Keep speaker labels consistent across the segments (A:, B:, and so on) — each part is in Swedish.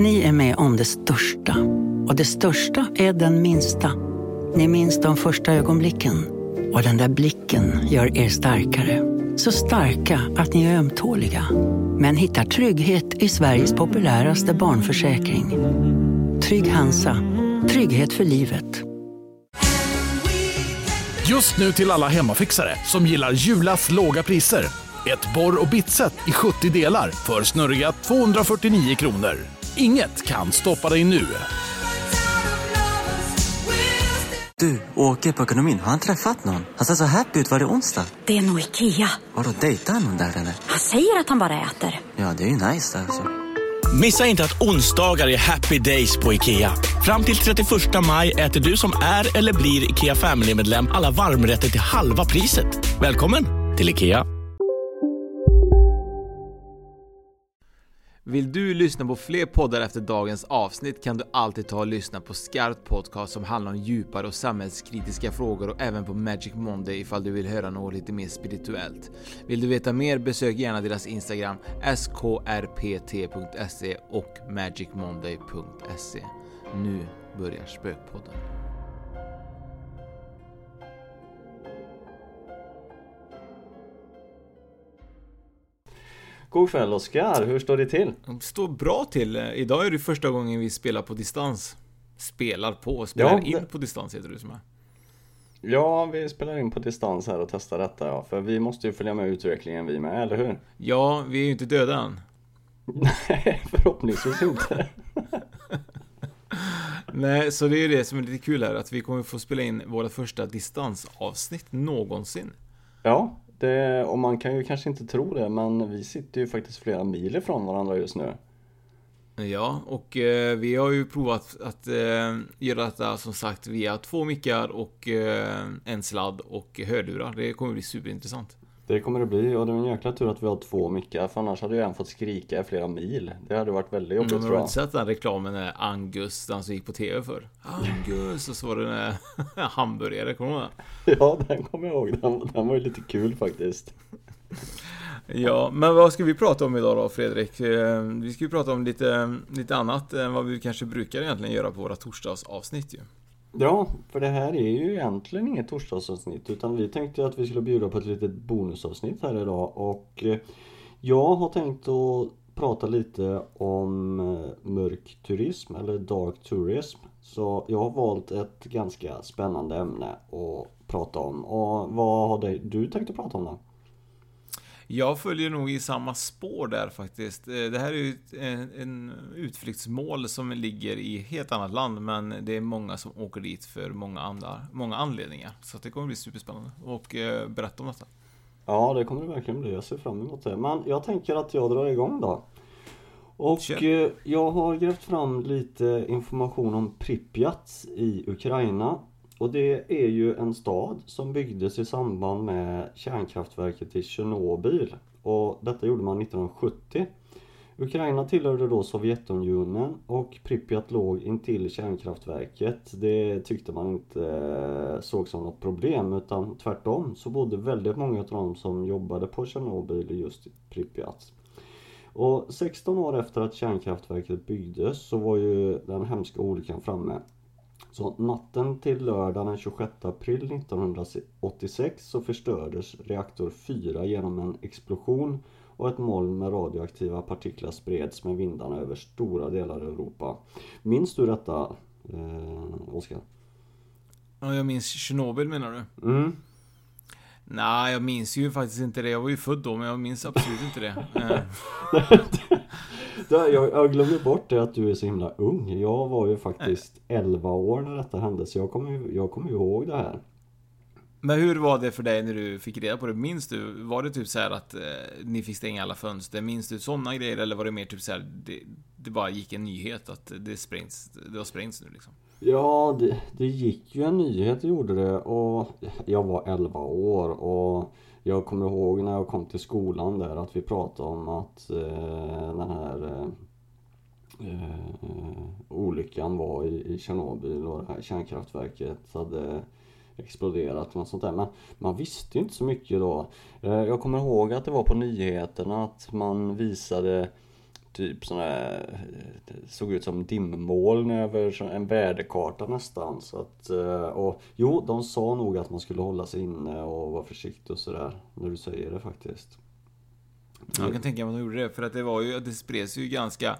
A: Ni är med om det största. Och det största är den minsta. Ni minns de första ögonblicken. Och den där blicken gör er starkare. Så starka att ni är ömtåliga. Men hittar trygghet i Sveriges populäraste barnförsäkring. Trygg Hansa. Trygghet för livet.
B: Just nu till alla hemmafixare som gillar Julas låga priser. Ett borr och bitset i 70 delar för snurriga 249 kronor. Inget kan stoppa dig nu.
C: Du, åker på ekonomin. Har han träffat någon? Han ser så happy ut. Var det onsdag?
D: Det är nog Ikea.
C: Har du dejtar han någon där eller?
D: Han säger att han bara äter.
C: Ja, det är ju nice där alltså.
E: Missa inte att onsdagar är happy days på IKEA. Fram till 31 maj äter du som är eller blir IKEA Family-medlem alla varmrätter till halva priset. Välkommen till IKEA.
F: Vill du lyssna på fler poddar efter dagens avsnitt kan du alltid ta och lyssna på Skarpt Podcast som handlar om djupare och samhällskritiska frågor och även på Magic Monday ifall du vill höra något lite mer spirituellt. Vill du veta mer besök gärna deras Instagram skrpt.se och magicmonday.se. Nu börjar Spökpodden.
G: God kväll Oskar, hur står det till?
F: Det står bra till. Idag är det första gången vi spelar på distans. Spelar på, spelar
G: Ja,
F: in på distans heter det som är.
G: Ja, vi spelar in på distans här och testar detta ja, för vi måste ju följa med utvecklingen vi med, eller hur?
F: Ja, vi är ju inte döda än.
G: Nej, förhoppningsvis inte.
F: Nej, så det är det som är lite kul här, att vi kommer få spela in våra första distansavsnitt någonsin.
G: Ja, det, och man kan ju kanske inte tro det, men vi sitter ju faktiskt flera mil ifrån varandra just nu.
F: Ja, och eh, vi har ju provat att eh, göra detta som sagt via två mickar och eh, en sladd och hörlurar. Det kommer bli superintressant.
G: Det kommer det bli, och det är en jäkla tur att vi har två mickar, för annars hade jag en fått skrika i flera mil. Det hade varit väldigt jobbigt
F: Mm, har
G: tror
F: du
G: jag.
F: inte sett den reklamen när Angus, den som gick på TV för Angus, och så var det en hamburgare, kommer du ihåg?
G: Ja, den kommer jag ihåg. Den, den var ju lite kul faktiskt.
F: Ja, men vad ska vi prata om idag då Fredrik? Eh, Vi ska ju prata om lite, lite annat än vad vi kanske brukar egentligen göra på våra torsdagsavsnitt ju.
G: Ja, för det här är ju egentligen inget torsdagsavsnitt utan vi tänkte att vi skulle bjuda på ett litet bonusavsnitt här idag och eh, jag har tänkt att prata lite om eh, mörk turism eller dark tourism. Så jag har valt ett ganska spännande ämne att prata om. Och vad har du tänkt att prata om då?
F: Jag följer nog i samma spår där faktiskt. Eh, Det här är ju ett- en, en utflyktsmål som ligger i helt annat land, men det är många som åker dit för många andra, många anledningar. Så det kommer bli superspännande och eh, berätta om detta.
G: Ja, det kommer det verkligen bli. Jag ser fram emot det. Men jag tänker att jag drar igång då. Och
F: Kör.
G: eh, jag har grävt fram lite information om Pripyat i Ukraina. Och det är ju en stad som byggdes i samband med kärnkraftverket i Tjernobyl. Och detta gjorde man 1970. Ukraina tillhörde då Sovjetunionen och Pripyat låg intill kärnkraftverket. Det tyckte man inte eh, såg som något problem utan tvärtom så bodde väldigt många av dem som jobbade på Tjernobyl i just Pripyat. Och 16 år efter att kärnkraftverket byggdes så var ju den hemska olyckan framme. Så natten till lördag den 26 april 1986 så förstördes reaktor 4 genom en explosion och ett moln med radioaktiva partiklar spreds med vindarna över stora delar av Europa. Minns du detta, eh, Oskar?
F: Ja, jag minns Tjernobyl menar du?
G: Mm.
F: Nej, jag minns ju faktiskt inte det. Jag var ju född då, men jag minns absolut inte det.
G: Jag, jag glömde bort det att du är så himla ung. Jag var ju faktiskt 11 år när detta hände så jag kommer ju, jag kommer ju ihåg det här.
F: Men hur var det för dig när du fick reda på det? Minns du? Var det typ så här att eh, ni fick stänga alla fönster? Minns du sådana grejer? Eller var det mer typ så här, det, det bara gick en nyhet att det sprängs, det har sprängts nu liksom?
G: Ja, det, det gick ju en nyhet, gjorde det. Och jag var 11 år och jag kommer ihåg när jag kom till skolan där att vi pratade om att eh, den här eh, eh olyckan var i, i Tjernobyl och det här kärnkraftverket hade exploderat och sånt där. Men man visste ju inte så mycket då. Eh, jag kommer ihåg att det var på nyheterna att man visade typ sådana här eh, såg ut som dimmoln över en väderkarta nästan. Så att, eh, och, jo, de sa nog att man skulle hålla sig inne och vara försiktig och sådär. När du säger det faktiskt.
F: Jag kan tänka mig att de gjorde det, för att det var ju, det spreds ju ganska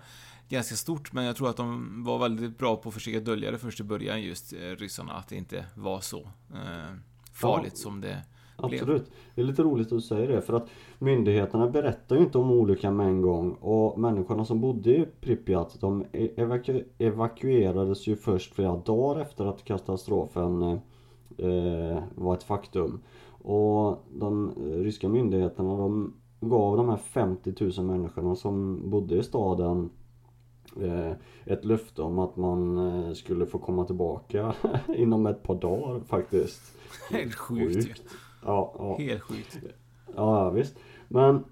F: ganska stort, men jag tror att de var väldigt bra på att försöka dölja det först i början, just eh, ryssarna, att det inte var så eh, farligt ja, som det
G: absolut. Det är lite roligt att du säger det, för att myndigheterna berättar ju inte om olyckan med en gång och människorna som bodde i Pripyat, de evaku evakuerades ju först flera dagar efter att katastrofen eh, var ett faktum. Och de ryska myndigheterna, de gav de här 50 000 människorna som bodde i staden Eh, ett löfte om att man eh, skulle få komma tillbaka inom ett par dagar faktiskt.
F: Helt sjukt, sjukt.
G: Ja, ja.
F: Helt sjukt.
G: Ja, visst. Men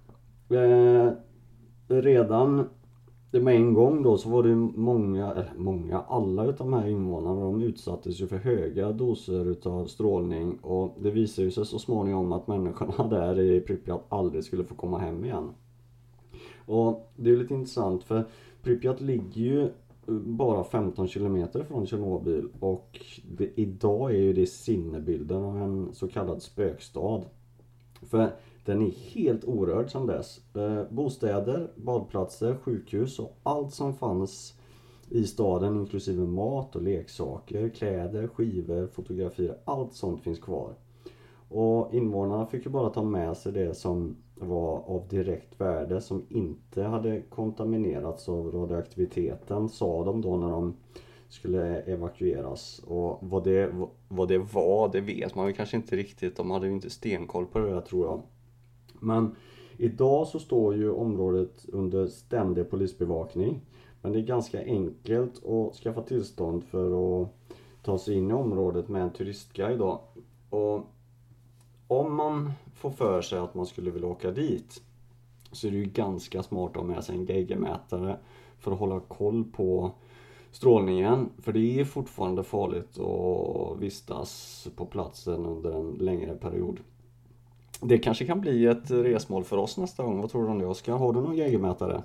G: eh, redan med en gång då så var det många, eller många, alla utav de här invånarna de utsattes ju för höga doser utav strålning och det visade sig så småningom att människorna där i Pripyat aldrig skulle få komma hem igen. Och det är lite intressant för Pripyat ligger ju bara 15 kilometer från Tjernobyl och det, idag är ju det sinnebilden av en så kallad spökstad. För den är helt orörd sedan dess. Eh, bostäder, badplatser, sjukhus och allt som fanns i staden inklusive mat och leksaker, kläder, skivor, fotografier. Allt sånt finns kvar. Och invånarna fick ju bara ta med sig det som var av direkt värde som inte hade kontaminerats av radioaktiviteten sa de då när de skulle evakueras. Och vad det, vad det var, det vet man ju kanske inte riktigt. De hade ju inte stenkoll på det där tror jag. Men idag så står ju området under ständig polisbevakning. Men det är ganska enkelt att skaffa tillstånd för att ta sig in i området med en turistguide då. Och om man får för sig att man skulle vilja åka dit så är det ju ganska smart att ha med sig en geigermätare för att hålla koll på strålningen. För det är fortfarande farligt att vistas på platsen under en längre period. Det kanske kan bli ett resmål för oss nästa gång. Vad tror du om det Oskar? Har du någon geigermätare?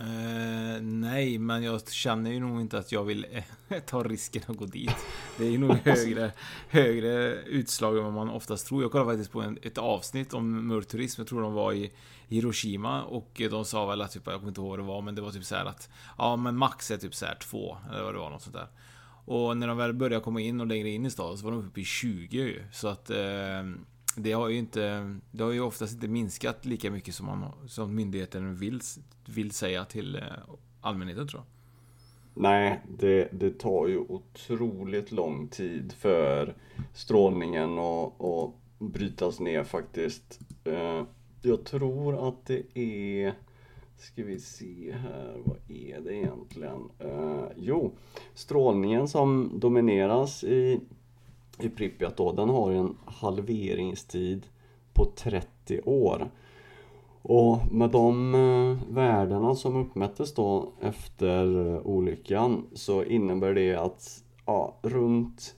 F: Uh, nej, men jag känner ju nog inte att jag vill eh, ta risken att gå dit. Det är ju nog högre, högre utslag än vad man oftast tror. Jag kollade faktiskt på en, ett avsnitt om mörk turism. Jag tror de var i Hiroshima och de sa väl att, typ, jag kommer inte ihåg vad det var, men det var typ så att ja, men max är typ så här två, eller vad det var, något sånt där. Och när de väl började komma in och längre in i staden så var de uppe i 20 ju. Så att uh, det har ju inte, det har ju oftast inte minskat lika mycket som, man, som myndigheten vill, vill säga till eh, allmänheten tror jag.
G: Nej, det, det tar ju otroligt lång tid för strålningen att brytas ner faktiskt. Eh, jag tror att det är Ska vi se här, vad är det egentligen? Uh, jo, strålningen som domineras i i Pripyat då, den har en halveringstid på 30 år. Och med de eh, värdena som uppmättes då efter eh, olyckan så innebär det att ja, runt,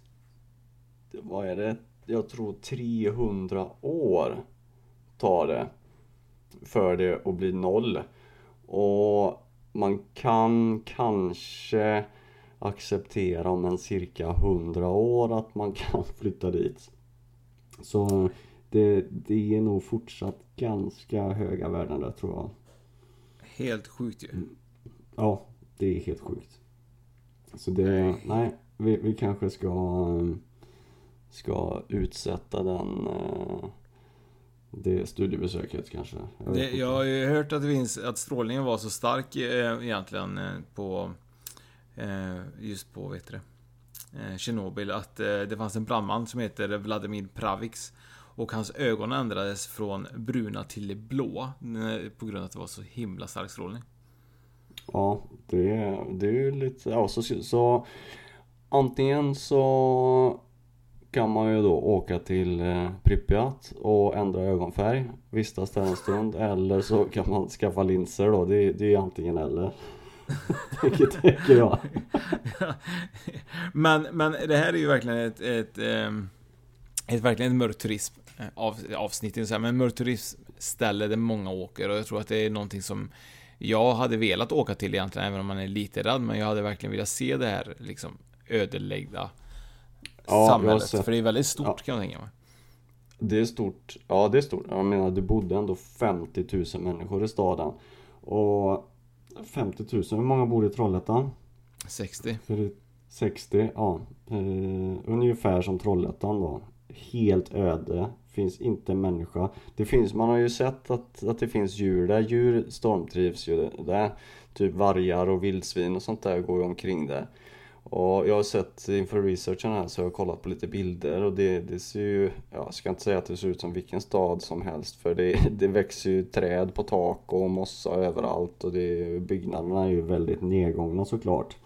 G: vad är det, jag tror 300 år tar det för det att bli noll. Och man kan kanske acceptera om en cirka 100 år att man kan flytta dit. Så det, det är nog fortsatt ganska höga värden där tror jag.
F: Helt sjukt ju. Mm.
G: Ja, det är helt sjukt. Så det, nej, vi, vi kanske ska ska utsätta den eh, det studiebesöket kanske.
F: Jag, det, jag har ju hört att, finns, att strålningen var så stark eh, egentligen eh, på Eh, just på, vet du eh, Tjernobyl, att eh, det fanns en brandman som heter Vladimir Pravix. Och hans ögon ändrades från bruna till blå eh, på grund av att det var så himla stark strålning.
G: Ja, det, det är ju lite, ja så, så antingen så kan man ju då åka till eh, Pripyat och ändra ögonfärg, vistas där en stund eller så kan man skaffa linser då, det, det är antingen eller. tänker jag.
F: men, men det här är ju verkligen ett, ett, ehm, ett, ett verkligen ett mörkt turism av, avsnitt, men mörkt turismställe där många åker och jag tror att det är någonting som jag hade velat åka till egentligen, även om man är lite rädd, men jag hade verkligen velat se det här liksom ödeläggda
G: Ja,
F: samhället. För det är väldigt stort
G: Ja.
F: kan jag tänka mig.
G: Det är stort. Ja, det är stort. Jag menar, det bodde ändå 50 000 människor i staden. Och 50 000, hur många bor i Trollhättan?
F: 60.
G: För det- 60, ja. Eh, ungefär som Trollhättan då. Helt öde. Finns inte människa. Det finns, man har ju sett att, att det finns djur där. Djur stormtrivs ju där. Typ vargar och vildsvin och sånt där går ju omkring där. Och jag har sett inför researchen här så har jag kollat på lite bilder och det, det ser ju, ja, jag ska inte säga att det ser ut som vilken stad som helst för det, det växer ju träd på tak och mossa överallt och det, byggnaderna är ju väldigt nedgångna såklart.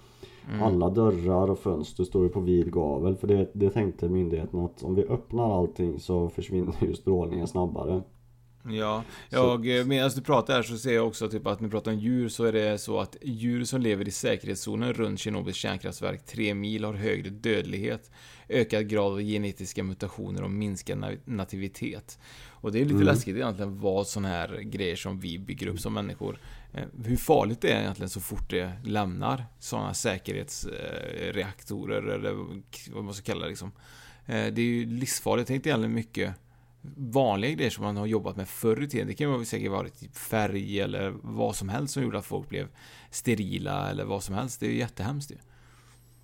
G: Alla dörrar och fönster står ju på vid gavel för det, det tänkte myndigheten att om vi öppnar allting så försvinner ju strålningen snabbare.
F: Ja, jag, medan du pratar här så ser jag också typ att ni pratar om djur så är det så att djur som lever i säkerhetszonen runt Tjernobyls kärnkraftverk 3 mil har högre dödlighet, ökad grad av genetiska mutationer och minskad na- nativitet. Och det är lite läskigt egentligen vad sådana här grejer som vi bygger upp som människor, eh, hur farligt det är egentligen så fort det lämnar sådana säkerhetsreaktorer eller vad man ska kalla det liksom. Eh, Det är ju livsfarligt. Jag tänkte egentligen mycket vanliga grejer som man har jobbat med förr i tiden. Det kan ju säkert vara typ färg eller vad som helst som gjorde att folk blev sterila eller vad som helst. Det är ju jättehemskt ju.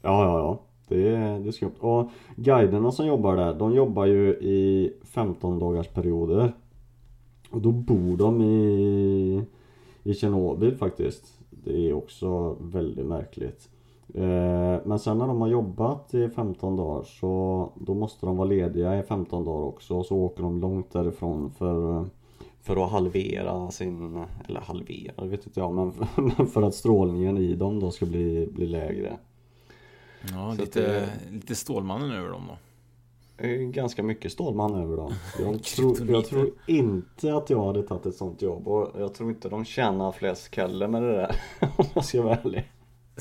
G: Ja, ja, ja. Det är, det är skumt. Och guiderna som jobbar där, de jobbar ju i 15 dagars perioder. Och då bor de i, i Tjernobyl faktiskt. Det är också väldigt märkligt. Eh, Men sen när de har jobbat i 15 dagar så då måste de vara lediga i 15 dagar också. Och så åker de långt därifrån för, för att halvera sin, eller halvera, vet inte jag, men för, för att strålningen i dem då ska bli, bli lägre.
F: Ja,
G: Så
F: lite, lite Stålmannen över dem då.
G: Ganska mycket Stålman över dem. Jag tror,
F: Kryptoniter.
G: jag tror inte att jag hade tagit ett sånt jobb och jag tror inte de tjänar fläsk heller med det där. Om jag ska vara ärlig.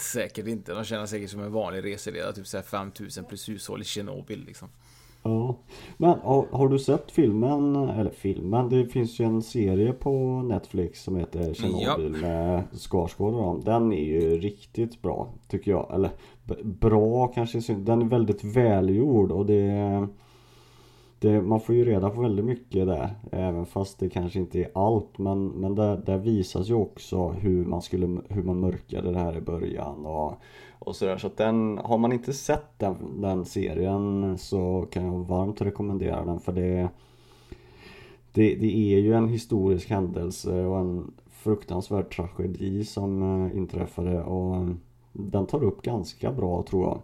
F: Säkert inte. De känner säkert som en vanlig reseledare, typ såhär 5000 plus hushåll i Tjernobyl liksom.
G: Ja. Men har, har du sett filmen, eller filmen, det finns ju en serie på Netflix som heter Tjernobyl med Skarsgård och dem. Den är ju riktigt bra tycker jag. Eller bra kanske. Den är väldigt välgjord och det, det Man får ju reda på väldigt mycket där. Även fast det kanske inte är allt. Men, men där, där visas ju också hur man skulle hur man mörkade det här i början. Och, och sådär. Så att den, har man inte sett den, den serien så kan jag varmt rekommendera den för det det, det är ju en historisk händelse och en fruktansvärd tragedi som eh, inträffade och den tar upp ganska bra tror jag.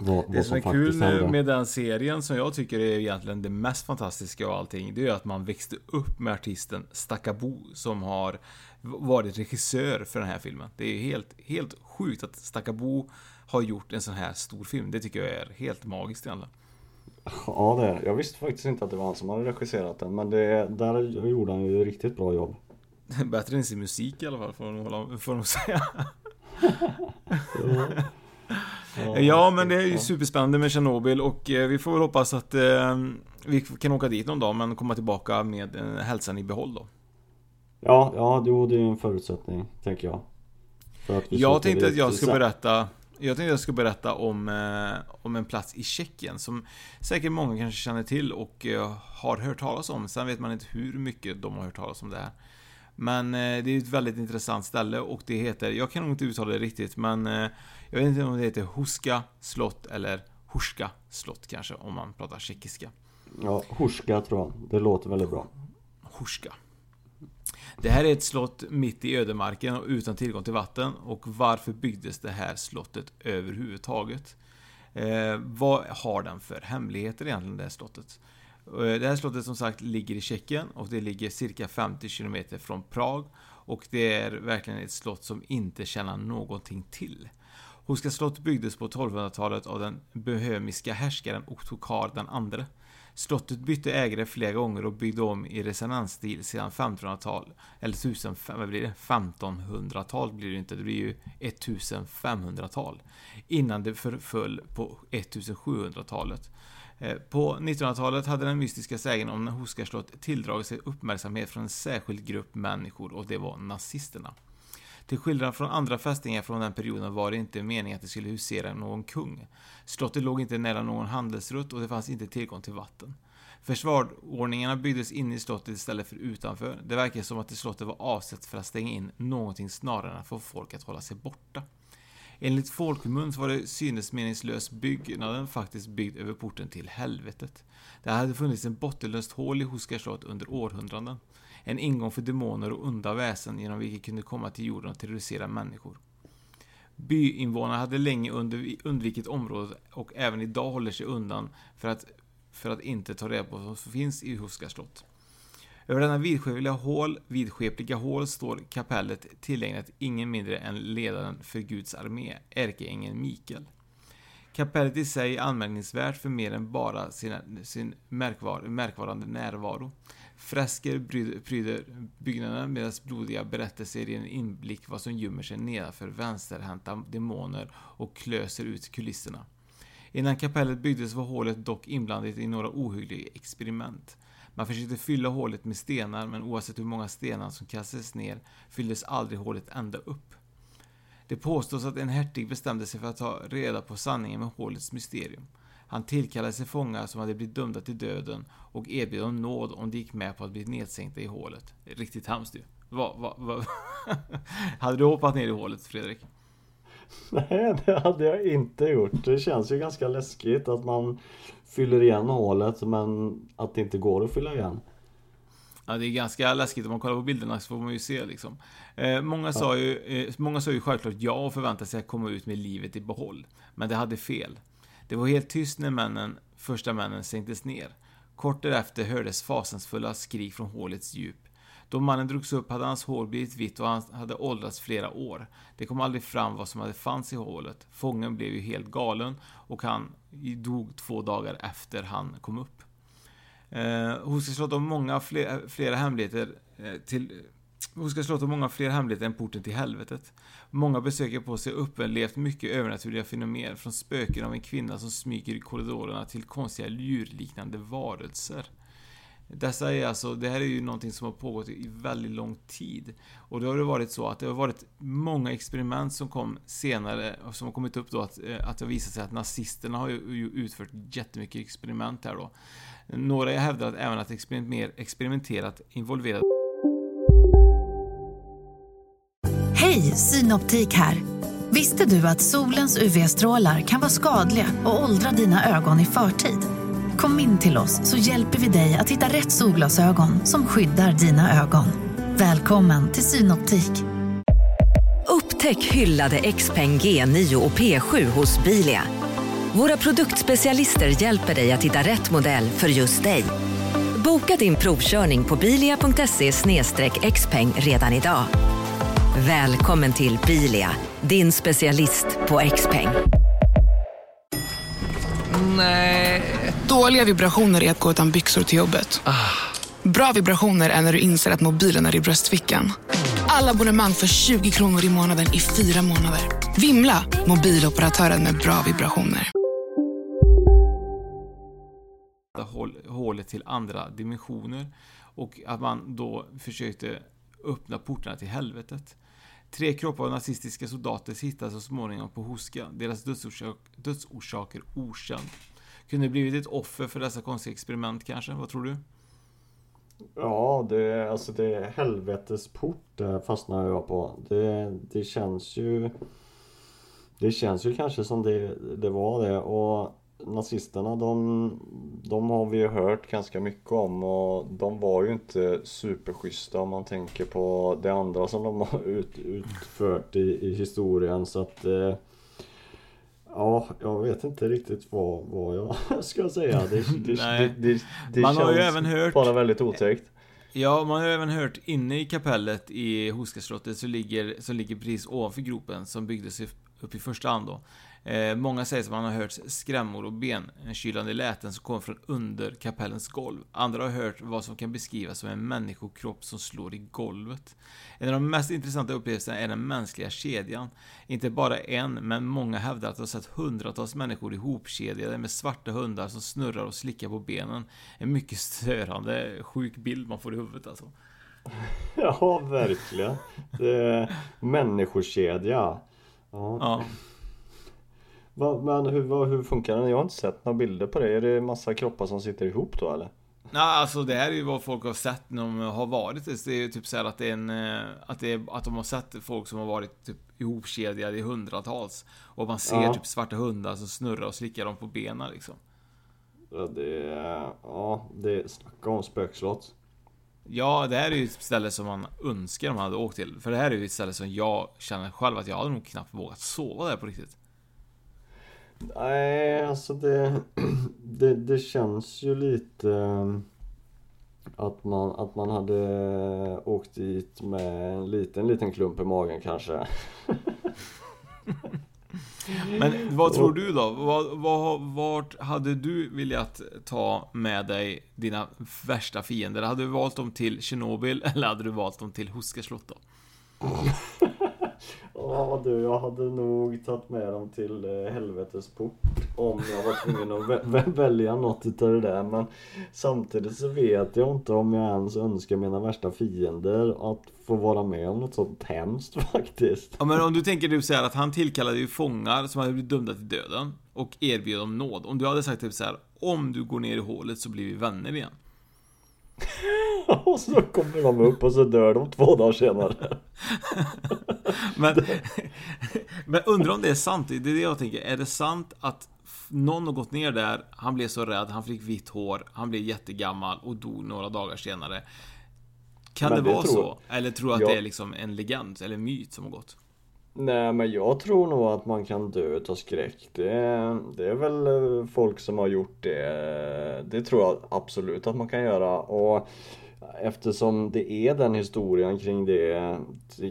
G: Vad,
F: Det
G: vad
F: som är kul
G: hände.
F: med den serien som jag tycker är egentligen det mest fantastiska av allting, det är ju att man växte upp med artisten Stackabo som har varit regissör för den här filmen. Det är helt, helt sjukt att Stackabo har gjort en sån här stor film. Det tycker jag är helt magiskt egentligen.
G: Ja det är. Jag visste faktiskt inte att det var han som hade regisserat den men det, där gjorde han ju riktigt bra jobb.
F: Bättre än sin musik i alla fall, får de, får de säga. Ja, men det är ju superspännande med Tjernobyl och eh, vi får väl hoppas att eh, vi kan åka dit någon dag men komma tillbaka med eh, hälsan i behåll då.
G: Ja, ja jo, det är en förutsättning tänker jag. För
F: Jag tänkte att jag ska berätta jag tänkte jag ska berätta om, eh, om en plats i Tjeckien som säkert många kanske känner till och eh, har hört talas om. Sen vet man inte hur mycket de har hört talas om det här. Men eh, det är ett väldigt intressant ställe och det heter, jag kan nog inte uttala det riktigt, men eh, jag vet inte om det heter Huska slott eller Horska slott kanske, om man pratar tjeckiska.
G: Ja, Horska tror jag. Det låter väldigt bra.
F: Horska. Det här är ett slott mitt i ödemarken och utan tillgång till vatten. Och varför byggdes det här slottet överhuvudtaget? Eh, vad har den för hemligheter egentligen, det här slottet? Eh, det här slottet som sagt ligger i Tjeckien och det ligger cirka 50 km från Prag. Och det är verkligen ett slott som inte tjänar någonting till. Huska slott byggdes på 1200-talet av den bohemiska härskaren Ottokar den andre. Slottet bytte ägare flera gånger och byggde om i resonansstil sedan 1500-tal. Eller 1000, 1500-tal blir det inte, det blir ju 1500-tal. Innan det förföll på 1700-talet. Eh, på 1900-talet hade den mystiska sägen om Nahuska slott tilldragit sig uppmärksamhet från en särskild grupp människor och det var nazisterna. Till skillnad från andra fästingar från den perioden var det inte meningen att det skulle husera någon kung. Slottet låg inte nära någon handelsrutt och det fanns inte tillgång till vatten. Försvarordningarna byggdes inne i slottet istället för utanför. Det verkar som att slottet var avsett för att stänga in någonting snarare än att få folk att hålla sig borta. Enligt folkmun var det synesmeningslös byggnaden faktiskt byggd över porten till helvetet. Det hade funnits en bottenlöst hål i Huskars slott under århundraden. En ingång för demoner och onda väsen genom vilket kunde komma till jorden och terrorisera människor. Byinvånarna hade länge undvikit området och även idag håller sig undan för att, för att inte ta reda på vad som finns i Huskars slott. Över denna vidskepliga hål, vidskepliga hål står kapellet tillägnat ingen mindre än ledaren för Guds armé, ärkeängeln Mikael. Kapellet i sig är anmärkningsvärt för mer än bara sina, sin märkvar, märkvarande närvaro. Fresker pryder byggnaden medan blodiga berättelser ger en inblick vad som gömmer sig nedanför vänsterhänta demoner och klöser ut kulisserna. Innan kapellet byggdes var hålet dock inblandat i några ohyggliga experiment. Man försökte fylla hålet med stenar, men oavsett hur många stenar som kastades ner fylldes aldrig hålet ända upp. Det påstås att en hertig bestämde sig för att ta reda på sanningen med hålets mysterium. Han tillkallade sig fångar som hade blivit dömda till döden och erbjöd dem nåd om de gick med på att bli nedsänkta i hålet. Riktigt hemskt ju. Va, va, va? hade du hoppat ner i hålet, Fredrik?
G: Nej, det hade jag inte gjort. Det känns ju ganska läskigt att man fyller igen hålet men att det inte går att fylla igen.
F: Ja, det är ganska läskigt. Om man kollar på bilderna så får man ju se liksom. Eh, många, sa ju, eh, många sa ju självklart ja och förväntade sig att komma ut med livet i behåll. Men det hade fel. Det var helt tyst när männen, första männen sänktes ner. Kort därefter hördes fasansfulla skrik från hålets djup. Då mannen drogs upp hade hans hår blivit vitt och han hade åldrats flera år. Det kom aldrig fram vad som hade fanns i hålet. Fången blev ju helt galen och han dog två dagar efter han kom upp. Eh, hos slott har många fler, flera hemligheter eh, till hon ska slå många fler hemligheter än porten till helvetet. Många besökare på sig upplevt mycket övernaturliga fenomen, från spöken av en kvinna som smyger i korridorerna till konstiga djurliknande varelser. Dessa är alltså, det här är ju någonting som har pågått i väldigt lång tid. Och då har det varit så att det har varit många experiment som kom senare, som har kommit upp då att, eh, att det har visat sig att nazisterna har ju utfört jättemycket experiment här då. Några hävdar att även att experiment, experimenterat involverat
H: Hej, Synoptik här! Visste du att solens UV-strålar kan vara skadliga och åldra dina ögon i förtid? Kom in till oss så hjälper vi dig att hitta rätt solglasögon som skyddar dina ögon. Välkommen till Synoptik.
I: Upptäck hyllade XPeng G9 och P7 hos Bilia. Våra produktspecialister hjälper dig att hitta rätt modell för just dig. Boka din provkörning på bilia.se xpeng redan idag. Välkommen till Bilia, din specialist på X-peng.
J: Nej. Dåliga vibrationer är att gå utan byxor till jobbet. Bra vibrationer är när du inser att mobilen är i bröstfickan. Alla abonnemang för 20 kronor i månaden i fyra månader. Vimla! Mobiloperatören med bra vibrationer.
F: Hålet till andra dimensioner. Och att man då försökte öppna portarna till helvetet. Tre kroppar av nazistiska soldater hittades så småningom på Huska. Deras dödsorsak, dödsorsaker okänd. Kunde blivit ett offer för dessa konstiga experiment kanske? Vad tror du?
G: Ja, det, alltså det är helvetesport det fastnar jag på. Det, det känns ju... Det känns ju kanske som det, det var det och nazisterna de, de har vi ju hört ganska mycket om och de var ju inte superschyssta om man tänker på det andra som de har ut, utfört i, i historien så att eh, Ja, jag vet inte riktigt vad, vad jag ska säga. Det, det, det, det, det
F: man har ju även hört
G: bara väldigt otäckt.
F: Ja, man har även hört inne i kapellet i Hoskaslottet så ligger, som ligger precis ovanför gropen som byggdes upp i första hand då. Eh, många säger att man har hört skrämmor och benkylande läten som kommer från under kapellens golv. Andra har hört vad som kan beskrivas som en människokropp som slår i golvet. En av de mest intressanta upplevelserna är den mänskliga kedjan. Inte bara en, men många hävdar att de har sett hundratals människor ihopkedjade med svarta hundar som snurrar och slickar på benen. En mycket störande, sjuk bild man får i huvudet alltså.
G: Ja, verkligen. Det är människokedja. Ja.
F: Ja.
G: Men hur, hur funkar den? Jag har inte sett några bilder på det. Är det massa kroppar som sitter ihop då eller?
F: Nej, alltså det här är ju vad folk har sett när de har varit det. Är ju typ så att det är en... eh, Att, det är, att de har sett folk som har varit typ ihopkedjade i hundratals. Och man ser
G: Ja.
F: typ svarta hundar som snurrar och slickar dem på benen liksom.
G: Ja, det är... Ja, det... Snacka om spökslott.
F: Ja, det här är ju ett ställe som man önskar man hade åkt till. För det här är ju ett ställe som jag känner själv att jag hade nog knappt vågat sova där på riktigt.
G: Nej, alltså det, det, det känns ju lite eh, att man, att man hade åkt dit med en liten, liten klump i magen kanske.
F: Men vad tror du då? Vad, vad, vart hade du velat ta med dig dina värsta fiender? Hade du valt dem till Tjernobyl eller hade du valt dem till Huska slott då?
G: Ja du, jag hade nog tagit med dem till eh, helvetes port om jag var tvungen att vä- vä- välja något utav det där. Men samtidigt så vet jag inte om jag ens önskar mina värsta fiender att få vara med om något sånt hemskt faktiskt.
F: Ja men om du tänker du säger att han tillkallade ju fångar som hade blivit dömda till döden och erbjöd dem nåd. Om du hade sagt typ så här: om du går ner i hålet så blir vi vänner igen.
G: Och så kommer de upp och så dör de två dagar senare.
F: Men, men undrar om det är sant, det är det jag tänker. Är det sant att någon har gått ner där, han blev så rädd, han fick vitt hår, han blev jättegammal och dog några dagar senare. Kan
G: Men
F: det
G: det
F: vara så? Eller tror du att
G: Ja.
F: det är liksom en legend, eller myt som har gått?
G: Nej men jag tror nog att man kan dö utav skräck. Det, är- det är väl eh, folk som har gjort det. Det tror jag absolut att man kan göra. Och eftersom det är den historien kring det,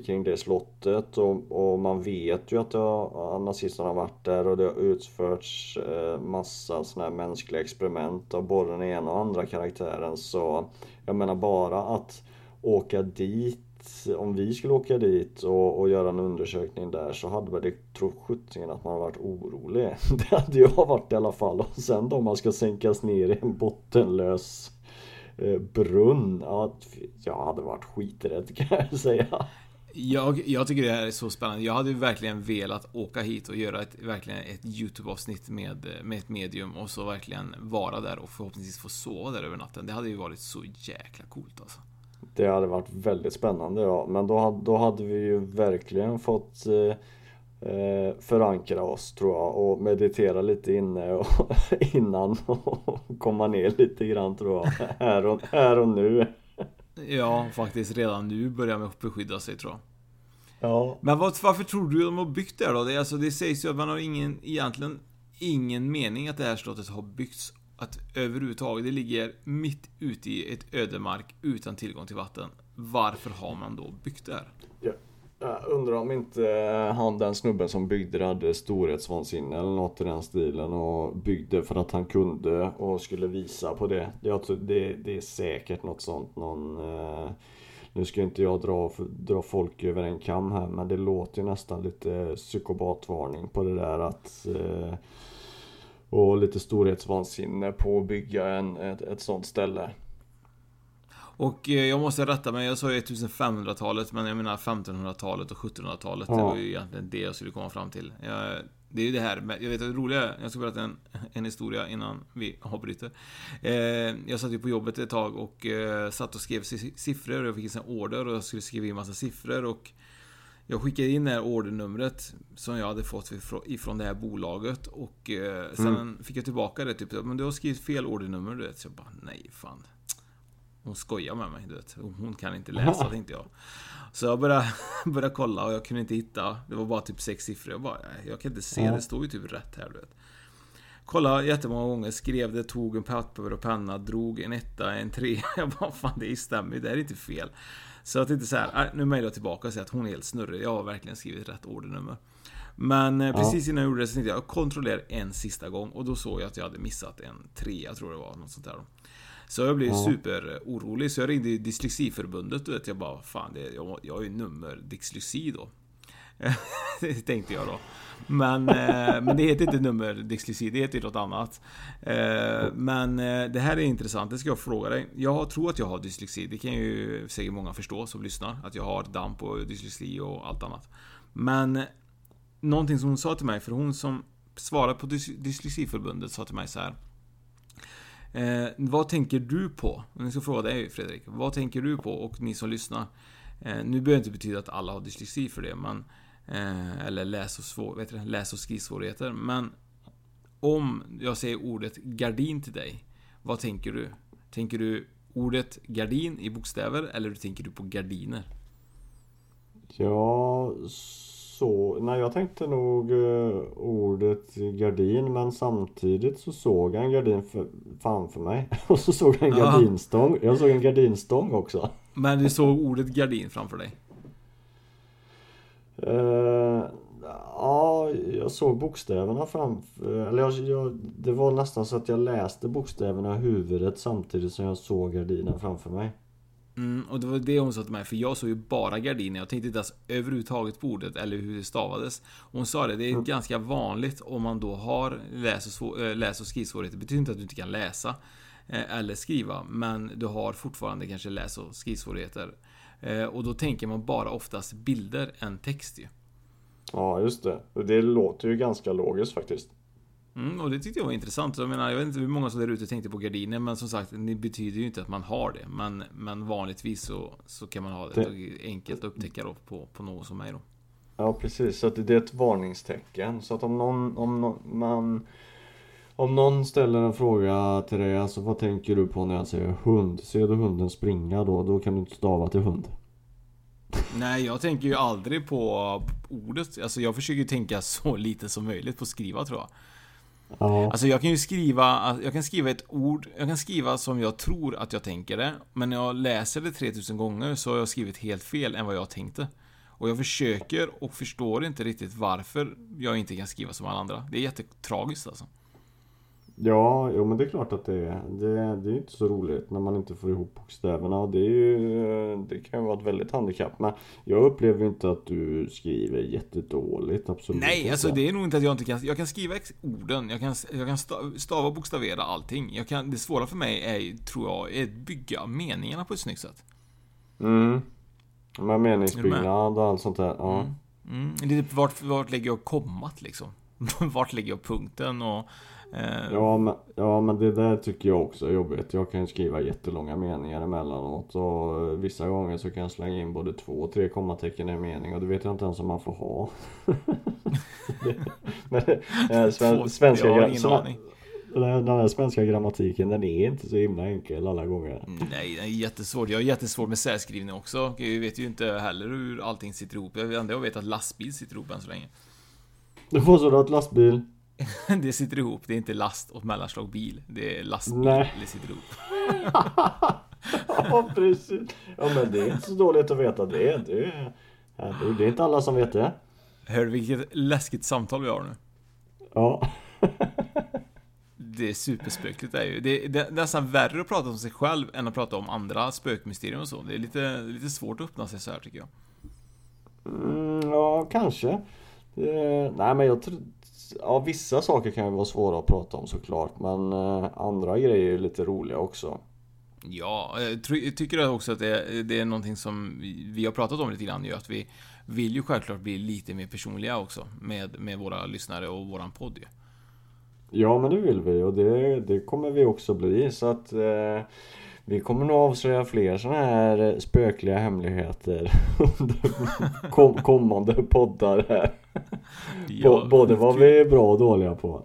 G: kring det slottet och, och man vet ju att det har, nazisterna har varit där och det har utförts eh, massa sådana här mänskliga experiment av både den ena och andra karaktären. Så jag menar bara att åka dit om vi skulle åka dit och, och göra en undersökning där så hade väl det tror sjuttsingen att man varit orolig. Det hade jag varit i alla fall. Och sen då man ska sänkas ner i en bottenlös eh, brunn. Ja, jag hade varit skiträdd kan jag säga.
F: Jag, jag tycker det här är så spännande. Jag hade ju verkligen velat åka hit och göra ett, verkligen ett YouTube-avsnitt med, med ett medium och så verkligen vara där och förhoppningsvis få sova där över natten. Det hade ju varit så jäkla coolt alltså.
G: Det hade varit väldigt spännande ja. Men då hade, då hade vi ju verkligen fått eh, eh, förankra oss tror jag och meditera lite inne och, innan och komma ner lite grann tror jag. Här och, här och nu.
F: Ja, faktiskt redan nu börjar man beskydda sig tror jag.
G: Ja.
F: Men varför tror du de har byggt det då? Det, alltså, det sägs ju att man har ingen, egentligen ingen mening att det här slottet har byggts att överhuvudtaget, det ligger mitt ute i ett ödemark utan tillgång till vatten. Varför har man då byggt där?
G: Ja. Jag undrar om inte eh, han den snubben som byggde det hade storhetsvansinne eller något i den stilen och byggde för att han kunde och skulle visa på det. Det, alltså, det, det är säkert något sånt någon eh, Nu ska inte jag dra, dra folk över en kam här men det låter ju nästan lite psykobatvarning på det där att eh, och lite storhetsvansinne på att bygga en, ett, ett sånt ställe.
F: Och eh, jag måste rätta mig, jag sa ju 1500-talet, men jag menar 1500-talet och 1700-talet. Det
G: Ja.
F: var ju egentligen det jag skulle komma fram till. Jag, det är ju det här med, jag vet att det roliga är, jag ska berätta en, en historia innan vi avbryter. Eh, jag satt ju på jobbet ett tag och eh, satt och skrev si- siffror och jag fick en order och jag skulle skriva in massa siffror och jag skickade in det här ordernumret som jag hade fått ifrån- det här bolaget och eh, sen
G: Mm.
F: fick jag tillbaka det typ, men du har skrivit fel ordernummer du vet. Så jag bara, nej fan. Hon skojar med mig, du vet. Hon kan inte läsa, tänkte jag. Så jag började, började kolla och jag kunde inte hitta. Det var bara typ sex siffror. Jag bara, nej, jag kan inte se.
G: Ja.
F: Det står ju typ rätt här, du vet. Kolla jättemånga gånger, skrev det, tog en papper och penna, drog en etta, en tre. Jag bara, fan det stämmer ju, det här är inte fel. Så jag tänkte så här, "Nej, nu mejlar jag tillbaka och säger att hon är helt snurrig. Jag har verkligen skrivit rätt ordernummer. Men eh,
G: Ja.
F: precis innan jag gjorde det så tänkte jag, jag kontrollerar en sista gång och då såg jag att jag hade missat en trea, tror jag det var, något sånt där. Så jag blev
G: Ja.
F: superorolig, så jag ringde Dyslexiförbundet, du vet, jag bara, fan, det, jag, jag har ju nummer dyslexi då. tänkte jag då. Men, eh, men det heter inte nummerdyslexi, det heter något annat. Eh, men eh, det här är intressant, det ska jag fråga dig. Jag tror att jag har dyslexi, det kan ju säkert många förstå som lyssnar. Att jag har damp och dyslexi och allt annat. Men någonting som hon sa till mig, för hon som svarade på Dys Dyslexiförbundet sa till mig så här. Eh, vad tänker du på? Jag ska fråga dig Fredrik. Vad tänker du på? Och ni som lyssnar. Eh, nu behöver det inte betyda att alla har dyslexi för det, men Eh, eller läs och, svår, vet du, läs och skrivsvårigheter. Men om jag säger ordet gardin till dig, vad tänker du? Tänker du ordet gardin i bokstäver eller tänker du på gardiner?
G: Ja, så... Nej, jag tänkte nog uh, ordet gardin men samtidigt så såg jag en gardin för, framför mig. Och så såg jag en gardinstång. Jag såg en gardinstång också.
F: Men du såg ordet gardin framför dig?
G: Uh, ja, jag såg bokstäverna framför... Eller jag, jag, det var nästan så att jag läste bokstäverna i huvudet samtidigt som jag såg gardinen framför mig.
F: Mm, och det var det hon sa till mig, för jag såg ju bara gardiner. Jag tänkte inte ens överhuvudtaget på ordet eller hur det stavades. Hon sa det, det är mm. ganska vanligt om man då har läs och, äh, läs och skrivsvårigheter. Det betyder inte att du inte kan läsa eller skriva, men du har fortfarande kanske läs och skrivsvårigheter. Eh, och då tänker man bara oftast bilder än text ju.
G: Ja, just det. Det låter ju ganska logiskt faktiskt.
F: Mm, och det tyckte jag var intressant. Jag menar, jag vet inte hur många som där ute tänkte på gardiner, men som sagt, det betyder ju inte att man har det. Men, men vanligtvis så, så kan man ha det, det enkelt att upptäcka då på, på något som mig då.
G: Ja, precis. Så det är ett varningstecken. Så att om någon, om någon, man om någon ställer en fråga till dig, alltså vad tänker du på när jag säger hund? Ser du hunden springa då? Då kan du inte stava till hund.
F: Nej, jag tänker ju aldrig på ordet. Alltså jag försöker tänka så lite som möjligt på att skriva tror jag. Ja. Alltså jag kan ju skriva, jag kan skriva ett ord, jag kan skriva som jag tror att jag tänker det. Men när jag läser det 3000 gånger så har jag skrivit helt fel än vad jag tänkte. Och jag försöker och förstår inte riktigt varför jag inte kan skriva som alla andra. Det är jättetragiskt alltså.
G: Ja, jo men det är klart att det är. Det, det är inte så roligt när man inte får ihop bokstäverna. Det, är ju, det kan ju vara ett väldigt handikapp. Men jag upplever inte att du skriver jättedåligt, absolut
F: Nej, alltså det är nog inte att jag inte kan... Jag kan skriva orden, jag kan, jag kan stava och bokstavera allting. Jag kan, det svåra för mig är, tror jag, är att bygga meningarna på ett snyggt sätt.
G: Mm. Med meningsbyggnad och allt sånt där. Ja.
F: Mm. Mm. Lite vart, vart lägger jag kommat liksom? vart lägger jag punkten och
G: ja men, ja men det där tycker jag också är jobbigt. Jag kan skriva jättelånga meningar emellanåt och vissa gånger så kan jag slänga in både två och tre kommatecken i en mening och det vet jag inte ens om man får ha. men sven, svenska, jag den här svenska grammatiken den är inte så himla enkel alla gånger.
F: Nej, den är jättesvår. Jag är jättesvår med särskrivning också. Jag vet ju inte heller hur allting sitter ihop. Jag vet, jag vet att lastbil sitter ihop än så länge.
G: Du får så att lastbil
F: det sitter ihop, det är inte last och mellanslag bil. Det är lastbil, Nej. det sitter ihop.
G: ja, precis. Ja, men det är inte så dåligt att veta det. Det är, det är inte alla som vet det.
F: Hör vilket läskigt samtal vi har nu?
G: Ja.
F: det är superspökligt det är ju. Det är, det är nästan värre att prata om sig själv än att prata om andra spökmysterier och så. Det är lite, lite svårt att öppna sig så här tycker jag.
G: Mm, ja, kanske. Eh, nej men jag tror ja, vissa saker kan ju vara svåra att prata om såklart. Men eh, andra grejer är lite roliga också.
F: Ja, jag tycker också att det, det är någonting som vi har pratat om lite grann ju. Att vi vill ju självklart bli lite mer personliga också. Med, med våra lyssnare och våran podd ju.
G: Ja, men det vill vi och det, det kommer vi också bli. Så att eh, vi kommer nog avslöja fler sådana här spökliga hemligheter under kom, kommande poddar här. Ja, Både vad vi är bra och dåliga på.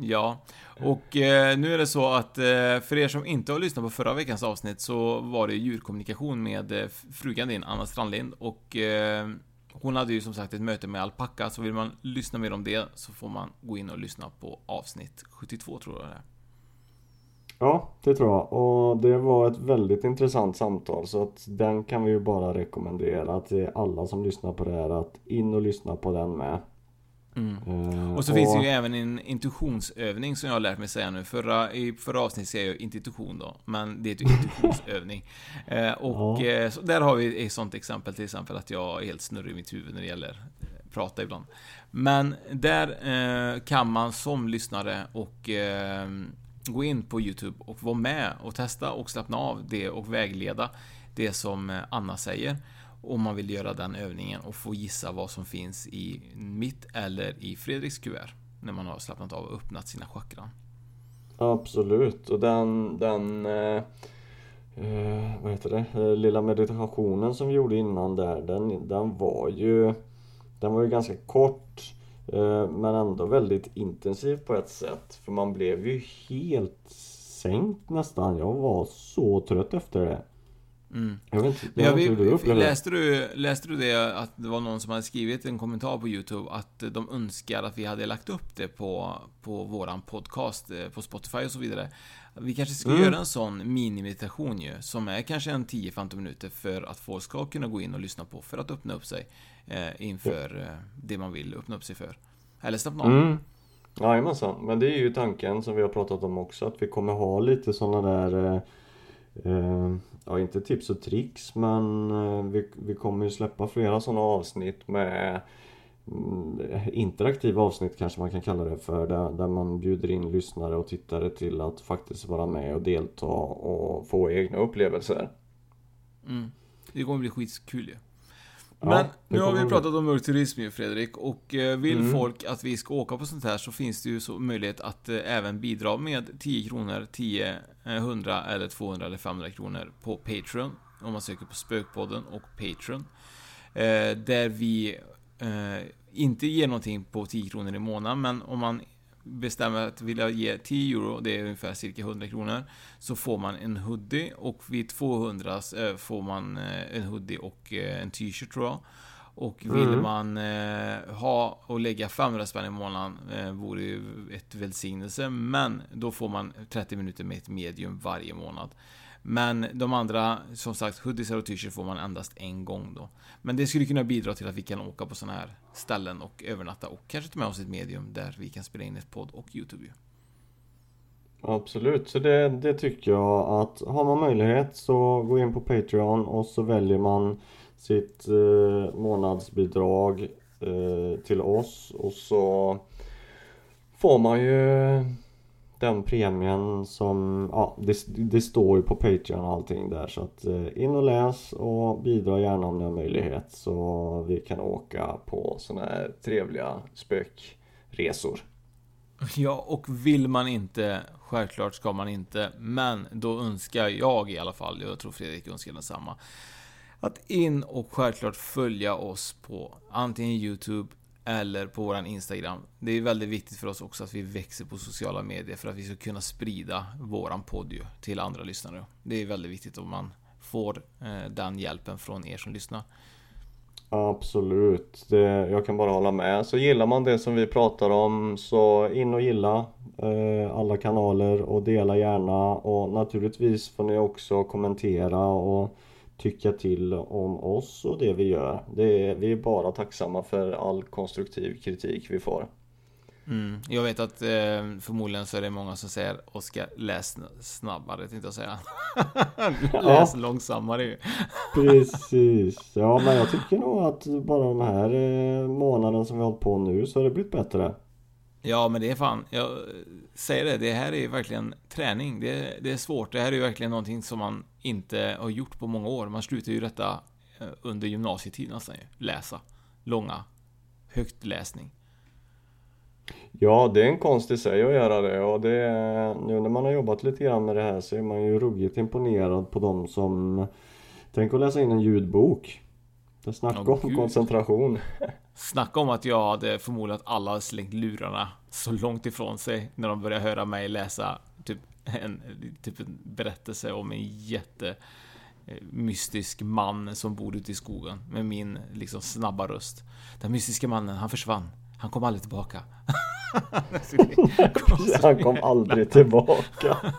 F: Ja, och eh, nu är det så att eh, för er som inte har lyssnat på förra veckans avsnitt så var det djurkommunikation med eh, frugan din, Anna Strandlind och eh, hon hade ju som sagt ett möte med alpacka, så vill man lyssna mer om det så får man gå in och lyssna på avsnitt 72 tror jag det är.
G: Ja, det tror jag. Och det var ett väldigt intressant samtal så att den kan vi ju bara rekommendera till alla som lyssnar på det här att in och lyssna på den med.
F: Mm. Uh, och så och... finns det ju även en intuitionsövning som jag har lärt mig säga nu. Förra, I förra avsnittet säger jag intuition då, men det är ju intuitionsövning. uh, och ja. uh, där har vi ett sånt exempel, till exempel att jag är helt snurrig i mitt huvud när det gäller prata ibland. Men där eh, kan man som lyssnare och eh, gå in på YouTube och vara med och testa och slappna av det och vägleda det som eh, Anna säger. Om man vill göra den övningen och få gissa vad som finns i mitt eller i Fredriks kuvert. När man har slappnat av och öppnat sina chakran.
G: Absolut, och den, den eh, eh vad heter det, eh, lilla meditationen som vi gjorde innan där, den, den var ju Den var ju ganska kort men ändå väldigt intensiv på ett sätt. För man blev ju helt sänkt nästan. Jag var så trött efter det.
F: Mm.
G: Jag vet inte, jag vet du upplevde
F: läste, du, läste du det att det var någon som hade skrivit en kommentar på YouTube att de önskar att vi hade lagt upp det på, på våran podcast eh, på Spotify och så vidare. Vi kanske ska
G: Mm.
F: göra en sån mini-meditation ju, som är kanske en 10-15 minuter för att folk ska kunna gå in och lyssna på för att öppna upp sig eh, inför eh, det man vill öppna upp sig för. Eller slappna av.
G: Mm. Jajamensan, men det är ju tanken som vi har pratat om också att vi kommer ha lite sådana där eh, eh, Ja inte tips och tricks men eh, vi, vi kommer ju släppa flera sådana avsnitt med Interaktiva avsnitt kanske man kan kalla det för där, där man bjuder in lyssnare och tittare till att faktiskt vara med och delta och få egna upplevelser.
F: Mm. Det kommer bli skitkul ju.
G: Ja,
F: Men nu har vi pratat om mörk turism ju Fredrik och eh, vill
G: Mm.
F: folk att vi ska åka på sånt här så finns det ju så möjlighet att eh, även bidra med 10 kronor, 10, eh, 100 eller 200 eller 500 kronor på Patreon. Om man söker på Spökpodden och Patreon. Eh, där vi eh, inte ger någonting på 10 kronor i månaden men om man bestämmer att vilja ge 10 euro, det är ungefär cirka 100 kronor, så får man en hoodie och vid 200 eh, får man eh, en hoodie och eh, en t-shirt tror jag. Och vill
G: Mm.
F: man eh, ha och lägga 500 spänn i månaden eh, vore ju ett välsignelse, men då får man 30 minuter med ett medium varje månad. Men de andra, som sagt, hoodies och t-shirts får man endast en gång då. Men det skulle kunna bidra till att vi kan åka på sådana här ställen och övernatta och kanske ta med oss ett medium där vi kan spela in ett podd och YouTube ju.
G: Absolut, så det, det tycker jag att har man möjlighet så gå in på Patreon och så väljer man sitt eh, månadsbidrag eh, till oss och så får man ju den premien som, ja det, det står ju på Patreon och allting där så att eh, in och läs och bidra gärna om ni har möjlighet så vi kan åka på sådana här trevliga spökresor.
F: Ja, och vill man inte, självklart ska man inte, men då önskar jag i alla fall, jag tror Fredrik önskar detsamma, att in och självklart följa oss på antingen YouTube eller på våran Instagram. Det är väldigt viktigt för oss också att vi växer på sociala medier för att vi ska kunna sprida våran podd ju till andra lyssnare. Det är väldigt viktigt om man får eh, den hjälpen från er som lyssnar.
G: Absolut, det, jag kan bara hålla med. Så gillar man det som vi pratar om så in och gilla eh, alla kanaler och dela gärna och naturligtvis får ni också kommentera och tycka till om oss och det vi gör. Det är, vi är bara tacksamma för all konstruktiv kritik vi får.
F: Mm. Jag vet att eh, förmodligen så är det många som säger Oskar, läs snabbare, tänkte jag säga. läs långsammare ju.
G: Precis, ja men jag tycker nog att bara de här eh, månaden som vi har hållit på nu så har det blivit bättre.
F: Ja, men det är fan, jag säger det, det här är ju verkligen träning. Det, är- det är svårt. Det här är ju verkligen någonting som man inte har gjort på många år. Man slutar ju detta eh, under gymnasietid nästan ju. Läsa. Långa. Högtläsning.
G: Ja, det är en konst i sig att göra det och det är, nu när man har jobbat lite grann med det här så är man ju ruggigt imponerad på de som Tänk att läsa in en ljudbok. Det snackar
F: Ja,
G: om
F: gud.
G: koncentration.
F: Snacka om att jag hade förmodligen att alla hade slängt lurarna så långt ifrån sig när de började höra mig läsa typ en, typ en berättelse om en jätte eh, mystisk man som bor ute i skogen med min liksom snabba röst. Den mystiska mannen, han försvann. Han kom aldrig tillbaka.
G: Han kom aldrig tillbaka.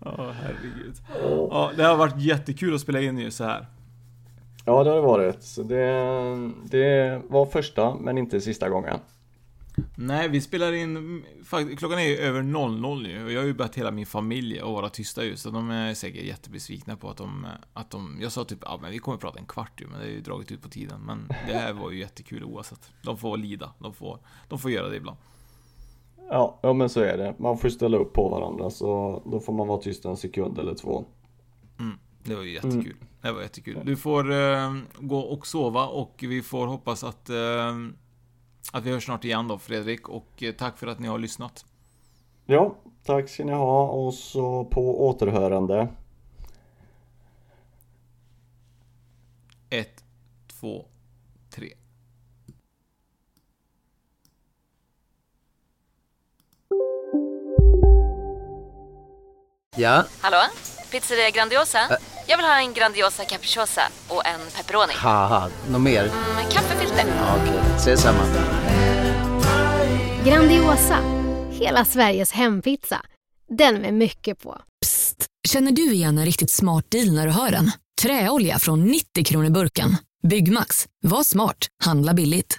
F: Ja, herregud. Ja, det har varit jättekul att spela in ju så här.
G: Ja, det har det varit. Så det, det var första men inte sista gången.
F: Nej, vi spelar in... Klockan är ju över 00 nu och jag har ju bett hela min familj att vara tysta ju, så de är säkert jättebesvikna på att de... Att de jag sa typ, ja men vi kommer prata en kvart ju, men det är ju dragit ut på tiden. Men det här var ju jättekul oavsett. De får lida, de får, de får göra det ibland.
G: Ja, ja men så är det. Man får ställa upp på varandra så då får man vara tyst en sekund eller två.
F: Mm, det var ju jättekul. Det var jättekul. Du får eh, gå och sova och vi får hoppas att, eh, att vi hörs snart igen då Fredrik och eh, tack för att ni har lyssnat.
G: Ja, tack ska ni ha och så på återhörande.
F: Ett, två, tre.
K: Ja,
D: Hallå? Pizzeria Grandiosa? Jag vill ha en Grandiosa capriciosa och en pepperoni.
K: haha, något mer?
D: Med kaffefilter.
K: Ja, Okej, ses samma.
L: Grandiosa, hela Sveriges hempizza. Den med mycket på.
M: Känner du igen en riktigt smart deal när du hör den? Träolja från 90 kronor burken. Byggmax. Var smart. Handla billigt.